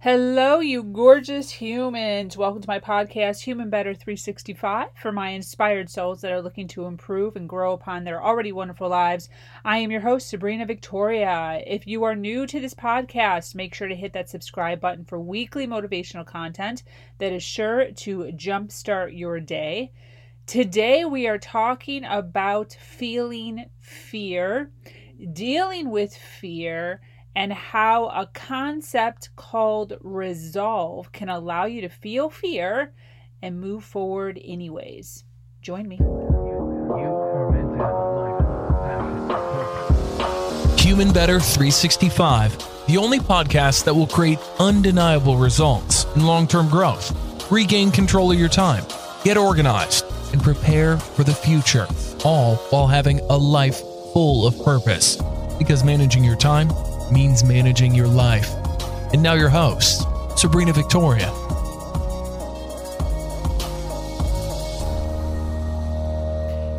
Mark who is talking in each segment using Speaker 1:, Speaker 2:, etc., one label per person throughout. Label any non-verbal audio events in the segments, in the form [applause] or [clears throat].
Speaker 1: Hello, you gorgeous humans. Welcome to my podcast, Human Better 365, for my inspired souls that are looking to improve and grow upon their already wonderful lives. I am your host, Sabrina Victoria. If you are new to this podcast, make sure to hit that subscribe button for weekly motivational content that is sure to jumpstart your day. Today, we are talking about feeling fear, dealing with fear and how a concept called resolve can allow you to feel fear and move forward anyways. Join me.
Speaker 2: Human Better 365, the only podcast that will create undeniable results in long term growth, regain control of your time, get organized, and prepare for the future, all while having a life full of purpose. Because managing your time means managing your life. And now, your host, Sabrina Victoria.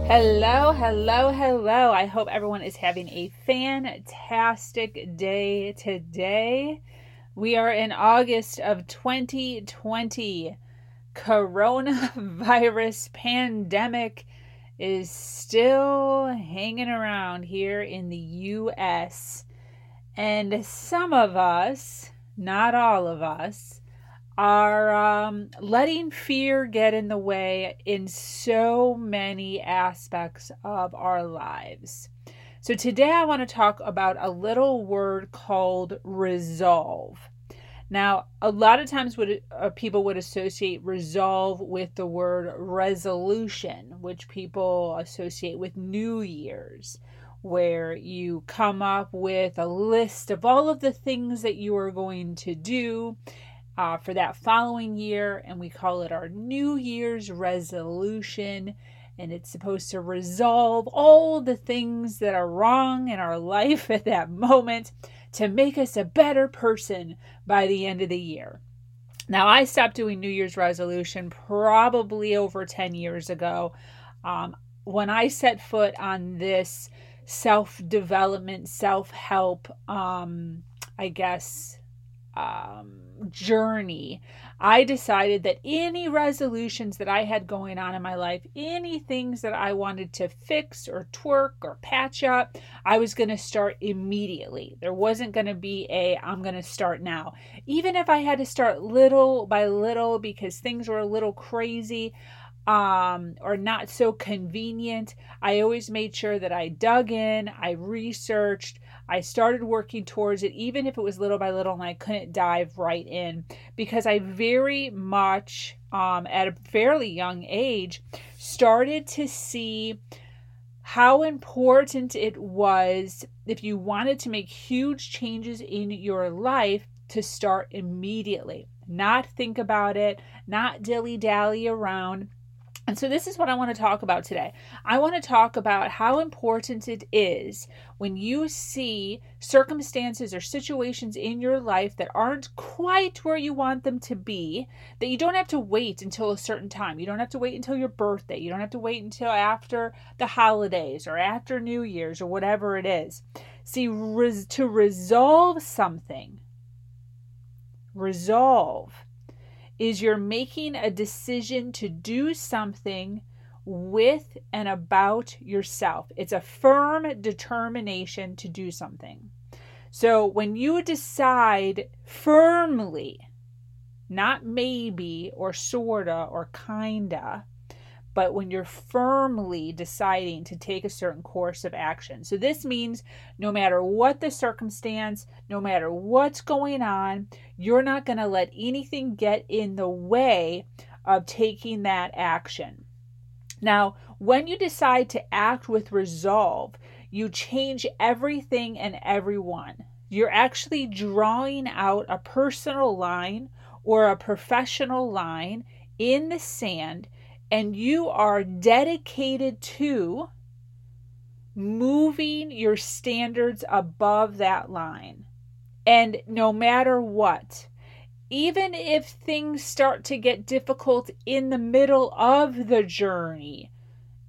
Speaker 1: Hello, hello, hello. I hope everyone is having a fantastic day today. We are in August of 2020. Coronavirus pandemic is still hanging around here in the US. And some of us, not all of us, are um, letting fear get in the way in so many aspects of our lives. So, today I want to talk about a little word called resolve. Now, a lot of times would, uh, people would associate resolve with the word resolution, which people associate with New Year's where you come up with a list of all of the things that you are going to do uh, for that following year, and we call it our New Year's resolution. And it's supposed to resolve all the things that are wrong in our [laughs] life at that moment to make us a better person by the end of the year. Now, I stopped doing New Year's resolution probably over 10 years ago. Um, when I set foot on this self development, self help, um, I guess, um, journey, I decided that any resolutions that I had going on in my life, any things that I wanted to fix or twerk or patch up, I was going to start immediately. There wasn't going to be a, I'm going to start now. Even if I had to start little by little because things were a little crazy, um, or not so convenient, I always made sure that I dug in, I researched, I started working towards it, even if it was little by little and I couldn't dive right in, because I very much, um, at a fairly young age, started to see how important it was if you wanted to make huge changes in your life to start immediately. Not think about it, not dilly dally around, and so, this is what I want to talk about today. I want to talk about how important it is when you see circumstances or situations in your life that aren't quite where you want them to be, that you don't have to wait until a certain time. You don't have to wait until your birthday. You don't have to wait until after the holidays or after New Year's or whatever it is. See, res- to resolve something, resolve is you're making a decision to do something with and about yourself. It's a firm determination to do something. So when you decide firmly, not maybe or sorta or kinda, but when you're firmly deciding to take a certain course of action. So, this means no matter what the circumstance, no matter what's going on, you're not going to let anything get in the way of taking that action. Now, when you decide to act with resolve, you change everything and everyone. You're actually drawing out a personal line or a professional line in the sand and you are dedicated to moving your standards above that line. And no matter what, even if things start to get difficult in the middle of the journey,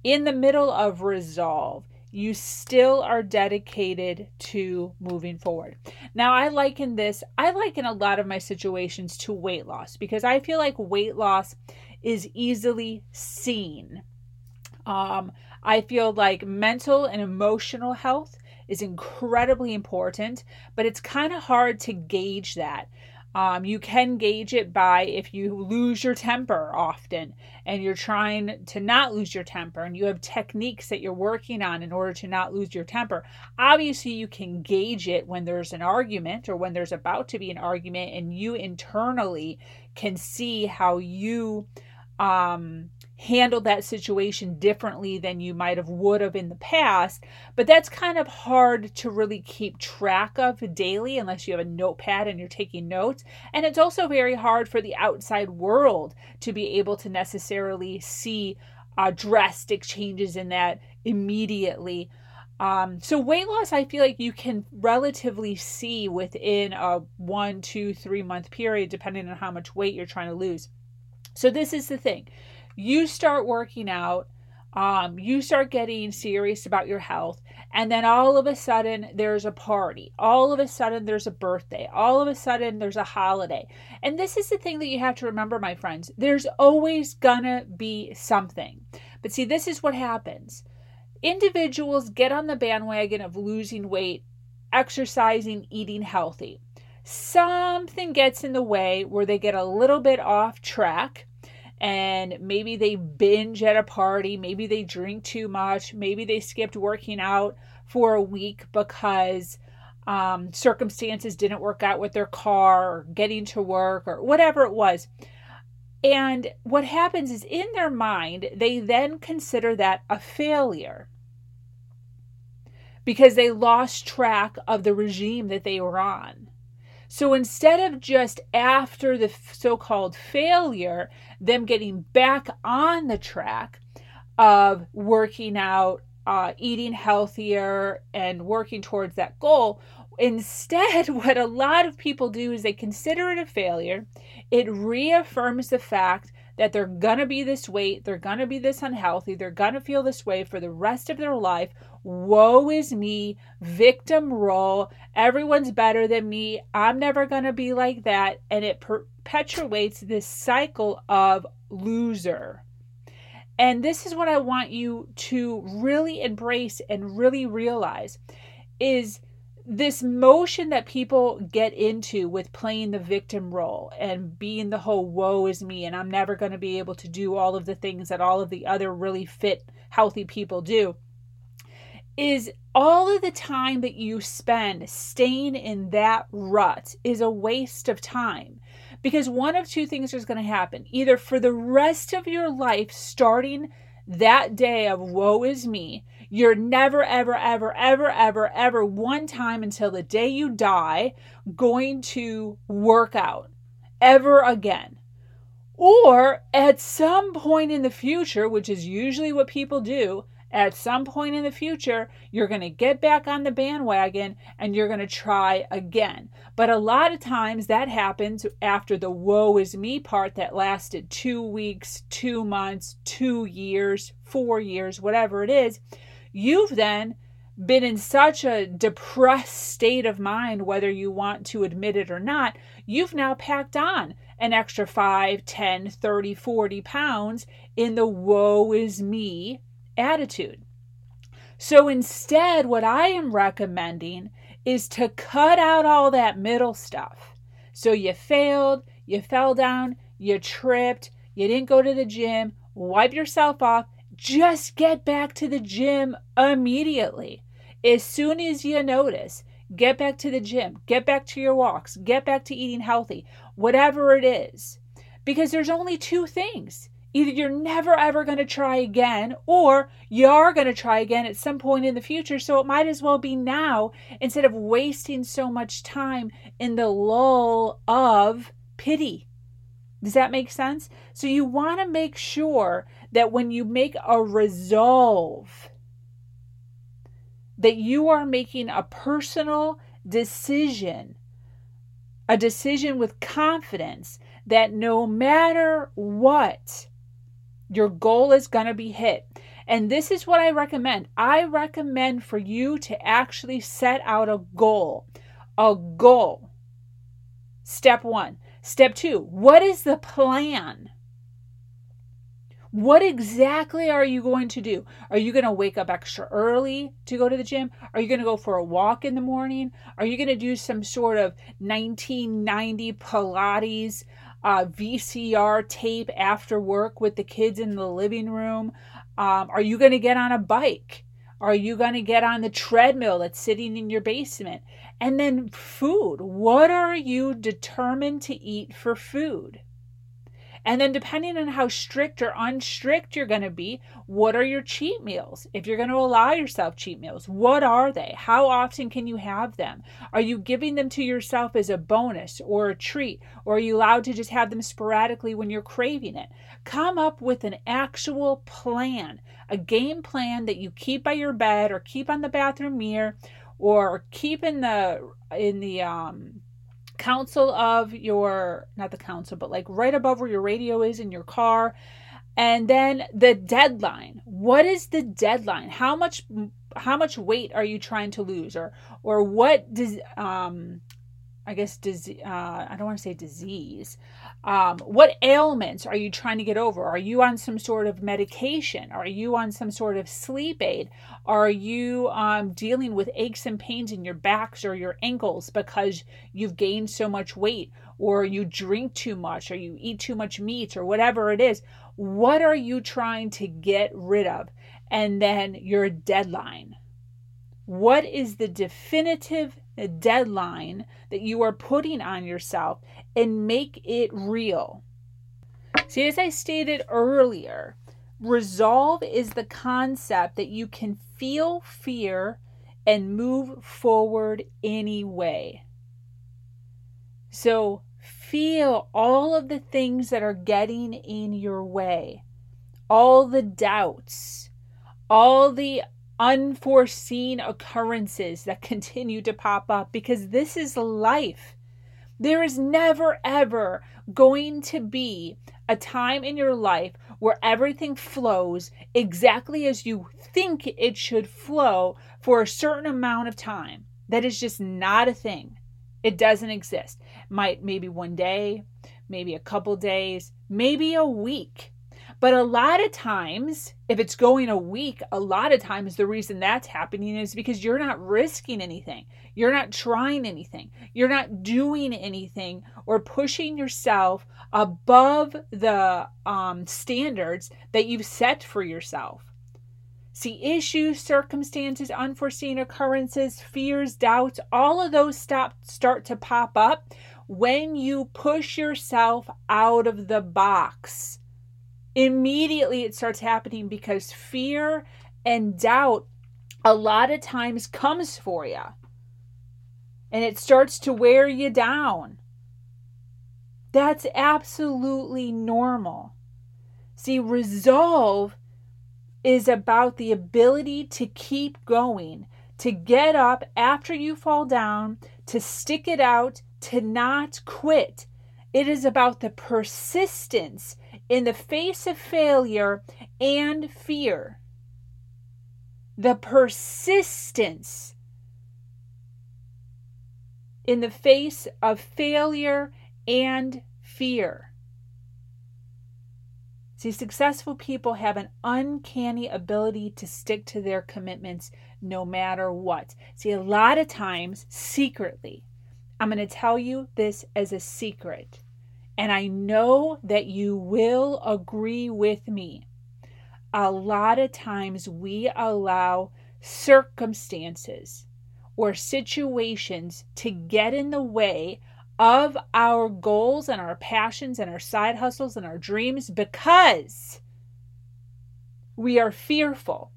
Speaker 1: in the middle of resolve, you still are dedicated to moving forward. Now, I liken this, I liken a lot of my situations to weight loss because I feel like weight loss is easily seen. Um, I feel like mental and emotional health is incredibly important, but it's kind of hard to gauge that. Um, you can gauge it by if you lose your temper often and you're trying to not lose your temper and you have techniques that you're working on in order to not lose your temper. Obviously, you can gauge it when there's an argument or when there's about to be an argument and you internally can see how you um, handled that situation differently than you might have would have in the past but that's kind of hard to really keep track of daily unless you have a notepad and you're taking notes and it's also very hard for the outside world to be able to necessarily see uh, drastic changes in that immediately um, so weight loss, I feel like you can relatively see within a one, two, three month period, depending on how much weight you're trying to lose. So this is the thing. You start working out, um, you start getting serious about your health, and then all of a sudden there's a party. All of a sudden there's a birthday. All of a sudden there's a holiday. And this is the thing that you have to remember, my friends. There's always gonna be something. But see, this is what happens. Individuals get on the bandwagon of losing weight, exercising, eating healthy. Something gets in the way where they get a little bit off track and maybe they binge at a party, maybe they drink too much, maybe they skipped working out for a week because um, circumstances didn't work out with their car or getting to work or whatever it was. And what happens is in their mind, they then consider that a failure because they lost track of the regime that they were on. So instead of just after the so called failure, them getting back on the track of working out, uh, eating healthier, and working towards that goal, Instead, [laughs] what a lot of people do is they consider it a failure. It reaffirms the fact that they're to be this weight, they're to be this unhealthy, they're to feel this way for the rest of their life. Woe is me, victim role. Everyone's better than me. I'm never to be like that. And it perpetuates this cycle of loser. And this is what I want you to really embrace and really realize is this motion that people get into with playing the victim role and being the whole woe is me and I'm never going to be able to do all of the things that all of the other really fit, healthy people do is all of the time that you spend staying in that rut is a waste of time. Because one of two things is going to happen. Either for the rest of your life, starting that day of woe is me, you're never, ever, ever, ever, ever, ever one time until the day you die going to work out ever again. Or at some point in the future, which is usually what people do, at some point in the future, you're going to get back on the bandwagon and you're going to try again. But a lot of times that happens after the woe is me part that lasted two weeks, two months, two years, four years, whatever it is you've then been in such a depressed state of mind, whether you want to admit it or not, you've now packed on an extra 5, 10, 30, 40 pounds in the woe is me attitude. So instead, what I am recommending is to cut out all that middle stuff. So you failed, you fell down, you tripped, you didn't go to the gym, wipe yourself off, just get back to the gym immediately. As soon as you notice, get back to the gym, get back to your walks, get back to eating healthy, whatever it is. Because there's only two things. Either you're never ever going to try again, or you are going to try again at some point in the future. So it might as well be now instead of wasting so much time in the lull of pity. Does that make sense? So you want to make sure that when you make a resolve, that you are making a personal decision, a decision with confidence that no matter what, your goal is going to be hit. And this is what I recommend. I recommend for you to actually set out a goal. A goal. Step one. Step two, what is the plan? What exactly are you going to do? Are you going to wake up extra early to go to the gym? Are you going to go for a walk in the morning? Are you going to do some sort of 1990 Pilates uh, VCR tape after work with the kids in the living room? Um, are you going to get on a bike? Are you going to get on the treadmill that's sitting in your basement? And then food. What are you determined to eat for food? And then, depending on how strict or unstrict you're going to be, what are your cheat meals? If you're going to allow yourself cheat meals, what are they? How often can you have them? Are you giving them to yourself as a bonus or a treat? Or are you allowed to just have them sporadically when you're craving it? Come up with an actual plan, a game plan that you keep by your bed or keep on the bathroom mirror or keep in the in the um council of your not the council but like right above where your radio is in your car. And then the deadline. What is the deadline? How much how much weight are you trying to lose? Or or what does um I guess disease. Uh, I don't want to say disease. Um, what ailments are you trying to get over? Are you on some sort of medication? Are you on some sort of sleep aid? Are you um, dealing with aches and pains in your backs or your ankles because you've gained so much weight, or you drink too much, or you eat too much meat, or whatever it is? What are you trying to get rid of? And then your deadline. What is the definitive deadline that you are putting on yourself and make it real? See, as I stated earlier, resolve is the concept that you can feel fear and move forward anyway. So, feel all of the things that are getting in your way, all the doubts, all the unforeseen occurrences that [laughs] continue to pop up because this is life. There is never, ever going to be a time in your life where everything flows exactly as you think it should flow for a certain amount of time. That is just not a thing. It doesn't exist. Might maybe one day, maybe a couple days, maybe a week. But a lot of times, if it's going a week, a lot of times the reason that's happening is because you're not risking anything. You're not trying anything. You're not doing anything or pushing yourself above the um, standards that you've set for yourself. See, issues, circumstances, unforeseen occurrences, fears, doubts, all of those stop, start to pop up when you push yourself out of the box immediately it starts happening because fear and doubt a lot of times comes for you and it starts to wear you down. That's absolutely normal. See, resolve is about the ability to keep going, to get up after you fall down, to stick it out, to not quit. It is about the persistence in the face of failure and fear. The persistence in the face of failure and fear. See, successful people have an uncanny ability to stick to their commitments no matter what. See, a lot of times, secretly, I'm going to tell you this as a secret and I know that you will agree with me. A lot of times we allow circumstances or situations to get in the way of our goals and our passions and our side hustles and our dreams because we are fearful.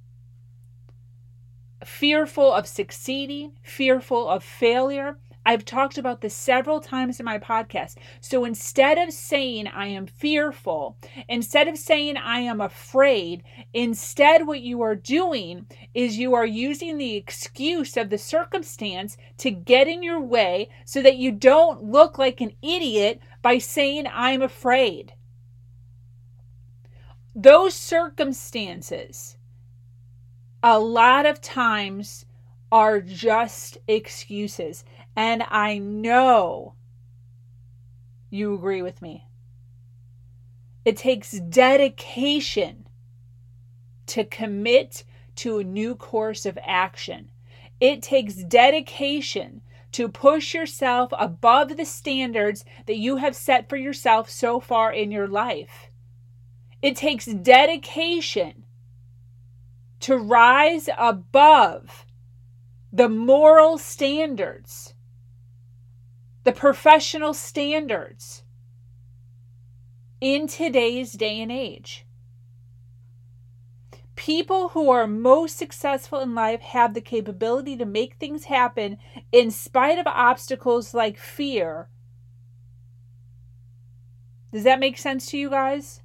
Speaker 1: Fearful of succeeding, fearful of failure, I've talked about this several times in my podcast. So instead of saying I am fearful, instead of saying I am afraid, instead what you are doing is you are using the excuse of the circumstance to get in your way so that you don't look like an idiot by saying I'm afraid. Those circumstances a lot of times are just excuses. And I know you agree with me. It takes dedication to commit to a new course of action. It takes dedication to push yourself above the standards that you have set for yourself so far in your life. It takes dedication to rise above the moral standards, the professional standards in today's day and age. People who are most successful in life have the capability to make things happen in spite of obstacles like fear. Does that make sense to you guys?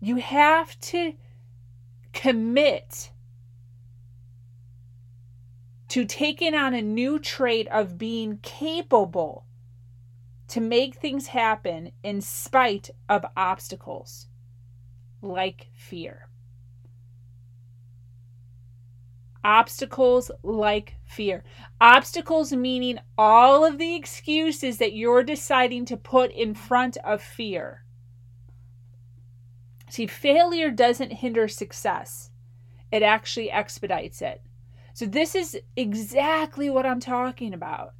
Speaker 1: You have to commit to taking on a new trait of being capable to make things happen in spite of obstacles like fear. Obstacles like fear. Obstacles meaning all of the excuses that you're deciding to put in front of fear. See, failure doesn't hinder success, it actually expedites it. So, this is exactly what I'm talking about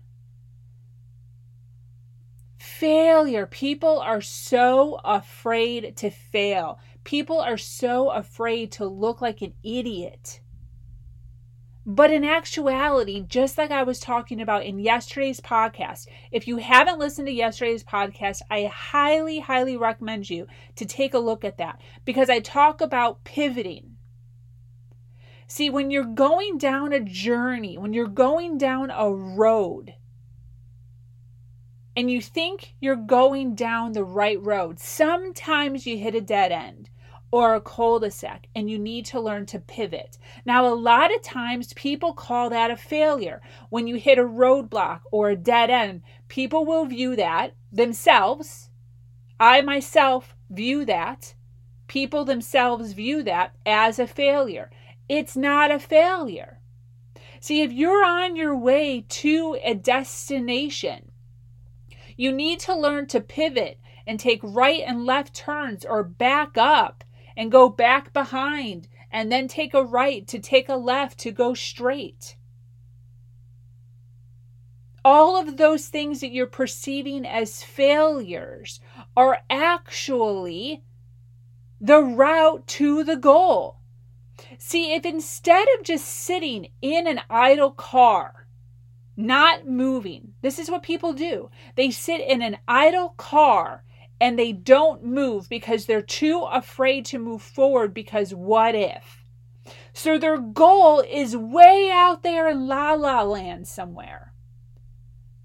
Speaker 1: failure. People are so afraid to fail. People are so afraid to look like an idiot. But in actuality, just like I was talking about in yesterday's podcast, if you haven't listened to yesterday's podcast, I highly, highly recommend you to take a look at that because I talk about pivoting. See, when you're going down a journey, when you're going down a road, and you think you're going down the right road, sometimes you hit a dead end or a cul-de-sac and you need to learn to pivot. Now, a lot of times people call that a failure. When you hit a roadblock or a dead end, people will view that themselves. I myself view that. People themselves view that as a failure. It's not a failure. See, if you're on your way to a destination, you need to learn to pivot and take right and left turns or back up and go back behind and then take a right to take a left to go straight. All of those things that you're perceiving as failures are actually the route to the goal. See, if instead of just sitting in an idle car, not moving. This is what people do. They sit in an idle car and they don't move because they're too afraid to move forward because what if? So their goal is way out there in la la land somewhere.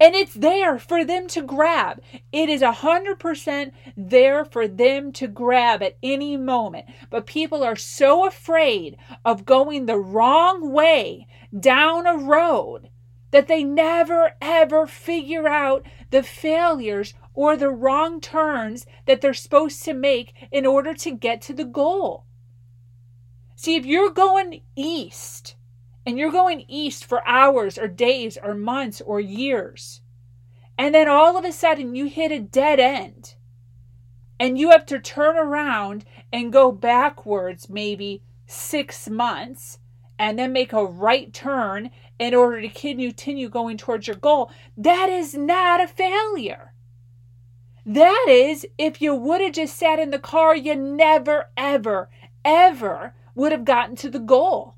Speaker 1: And it's there for them to grab. It is 100% there for them to grab at any moment. But people are so afraid of going the wrong way down a road that they never ever figure out the failures or the wrong turns that they're supposed to make in order to get to the goal. See, if you're going east and you're going east for hours or days or months or years, and then all of a sudden you hit a dead end and you have to turn around and go backwards maybe six months and then make a right turn in order to continue going towards your goal, that is not a failure. That is, if you would have just sat in the car, you never, ever, ever would have gotten to the goal.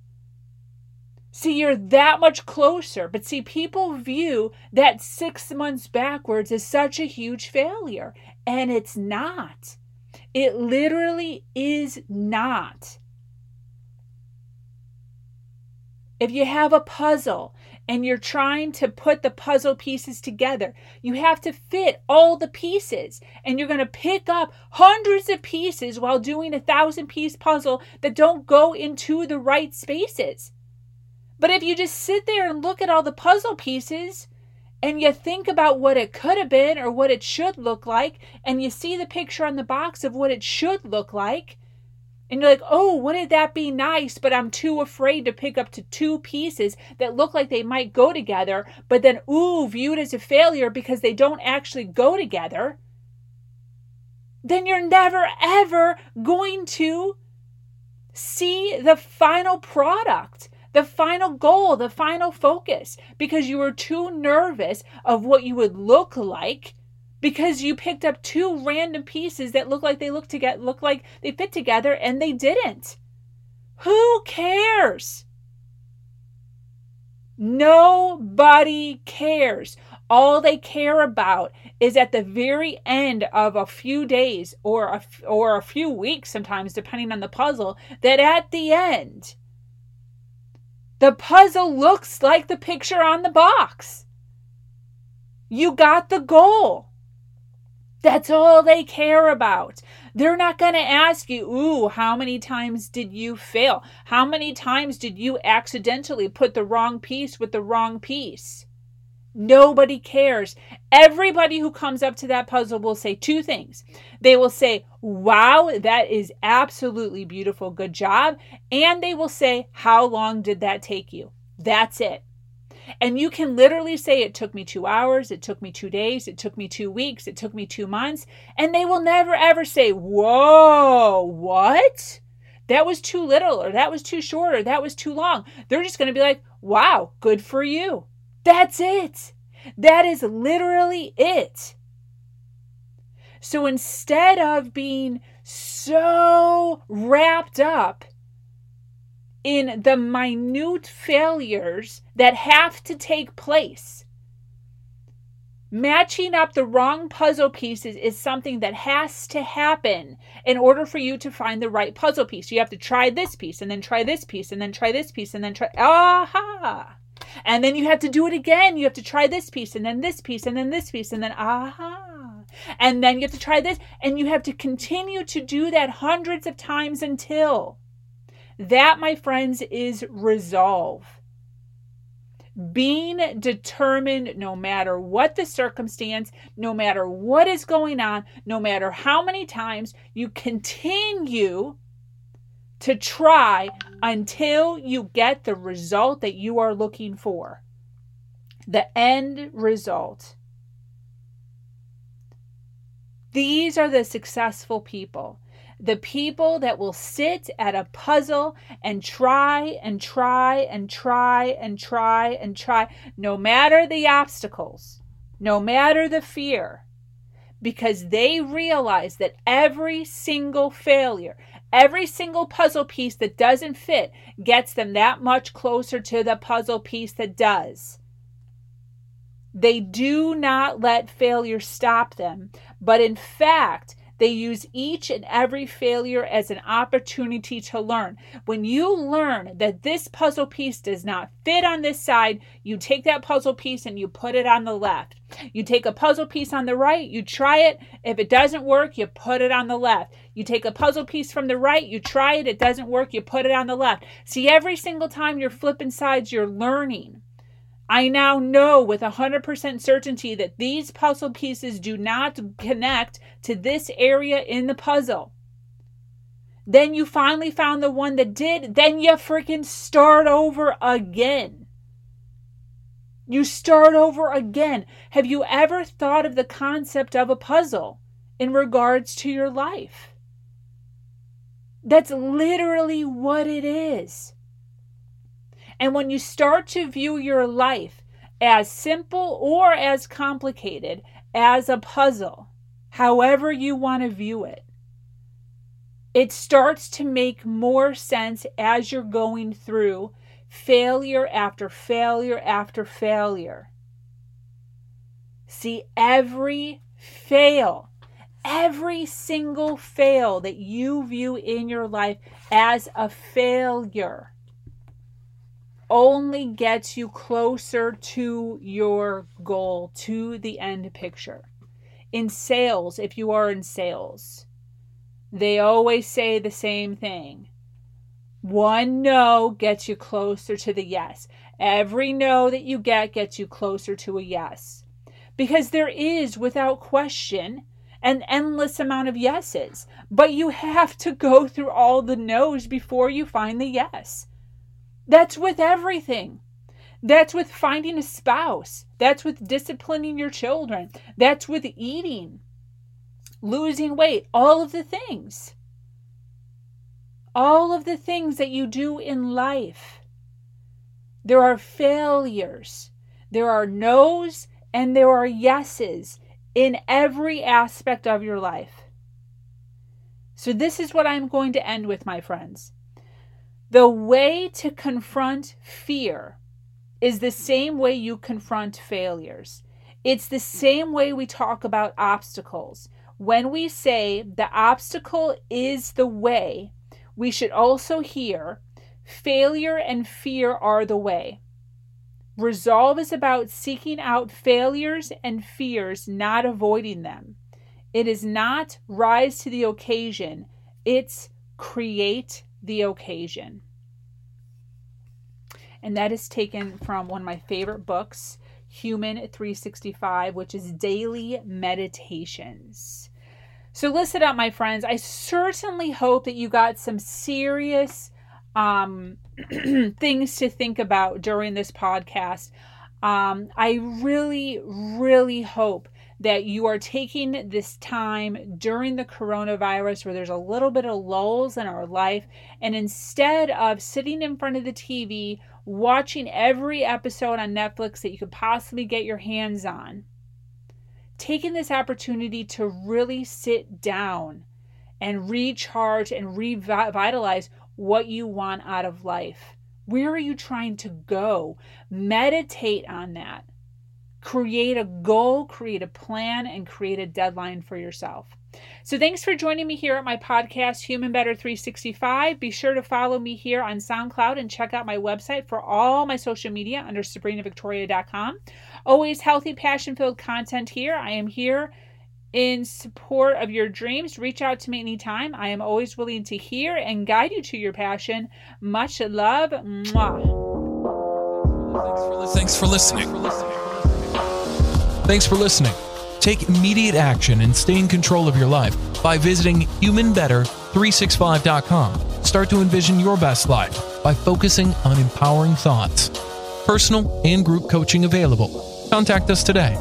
Speaker 1: See, you're that much closer. But see, people view that six months backwards as such a huge failure, and it's not. It literally is not. If you have a puzzle and you're trying to put the puzzle pieces together, you have to fit all the pieces. And you're going to pick up hundreds of pieces while doing a thousand piece puzzle that don't go into the right spaces. But if you just sit there and look at all the puzzle pieces, and you think about what it could have been or what it should look like, and you see the picture on the box of what it should look like, And you're like, oh, wouldn't that be nice? But I'm too afraid to pick up to two pieces that look like they might go together, but then, ooh, viewed as a failure because they don't actually go together. Then you're never, ever going to see the final product, the final goal, the final focus, because you were too nervous of what you would look like because you picked up two random pieces that look like they look together look like they fit together and they didn't. Who cares? Nobody cares. All they care about is at the very end of a few days or a, or a few weeks, sometimes, depending on the puzzle, that at the end, the puzzle looks like the picture on the box. You got the goal. That's all they care about. They're not going to ask you, ooh, how many times did you fail? How many times did you accidentally put the wrong piece with the wrong piece? Nobody cares. Everybody who comes up to that puzzle will say two things. They will say, wow, that is absolutely beautiful. Good job. And they will say, how long did that take you? That's it. And you can literally say, It took me two hours, it took me two days, it took me two weeks, it took me two months. And they will never ever say, Whoa, what? That was too little, or that was too short, or that was too long. They're just going to be like, Wow, good for you. That's it. That is literally it. So instead of being so wrapped up in the minute failures that have to take place. Matching up the wrong puzzle pieces is something that has to happen in order for you to find the right puzzle piece. You have to try this piece and then try this piece and then try this piece and then try. Aha! And then you have to do it again. You have to try this piece and then this piece and then this piece and then aha. And then you have to try this. And you have to continue to do that hundreds of times until that, my friends, is resolve. Being determined no matter what the circumstance, no matter what is going on, no matter how many times you continue to try until you get the result that you are looking for. The end result. These are the successful people the people that will sit at a puzzle and try and try and try and try and try, no matter the obstacles, no matter the fear, because they realize that every single failure, every single puzzle piece that doesn't fit gets them that much closer to the puzzle piece that does. They do not let failure stop them, but in fact, they use each and every failure as an opportunity to learn. When you learn that this puzzle piece does not fit on this side, you take that puzzle piece and you put it on the left. You take a puzzle piece on the right, you try it. If it doesn't work, you put it on the left. You take a puzzle piece from the right, you try it, it doesn't work, you put it on the left. See, every single time you're flipping sides, you're learning. I now know with 100% certainty that these puzzle pieces do not connect to this area in the puzzle. Then you finally found the one that did, then you freaking start over again. You start over again. Have you ever thought of the concept of a puzzle in regards to your life? That's literally what it is. And when you start to view your life as simple or as complicated as a puzzle, however you want to view it, it starts to make more sense as you're going through failure after failure after failure. See, every fail, every single fail that you view in your life as a failure only gets you closer to your goal, to the end picture. In sales, if you are in sales, they always say the same thing. One no gets you closer to the yes. Every no that you get gets you closer to a yes. Because there is, without question, an endless amount of yeses. But you have to go through all the no's before you find the yes. That's with everything. That's with finding a spouse. That's with disciplining your children. That's with eating, losing weight, all of the things. All of the things that you do in life. There are failures, there are no's, and there are yeses in every aspect of your life. So, this is what I'm going to end with, my friends. The way to confront fear is the same way you confront failures. It's the same way we talk about obstacles. When we say the obstacle is the way, we should also hear failure and fear are the way. Resolve is about seeking out failures and fears, not avoiding them. It is not rise to the occasion, it's create the occasion. And that is taken from one of my favorite books, Human 365, which is Daily Meditations. So, listen up, my friends. I certainly hope that you got some serious um, [clears throat] things to think about during this podcast. Um, I really, really hope that you are taking this time during the coronavirus where there's a little bit of lulls in our life, and instead of sitting in front of the TV, watching every episode on Netflix that you could possibly get your hands on, taking this opportunity to really sit down and recharge and revitalize what you want out of life. Where are you trying to go? Meditate on that. Create a goal, create a plan, and create a deadline for yourself. So, thanks for joining me here at my podcast, Human Better 365. Be sure to follow me here on SoundCloud and check out my website for all my social media under sabrinavictoria.com. Always healthy, passion filled content here. I am here in support of your dreams, reach out to me anytime. I am always willing to hear and guide you to your passion. Much love. Mwah.
Speaker 2: Thanks for listening. Thanks for listening. Take immediate action and stay in control of your life by visiting humanbetter365.com. Start to envision your best life by focusing on empowering thoughts. Personal and group coaching available. Contact us today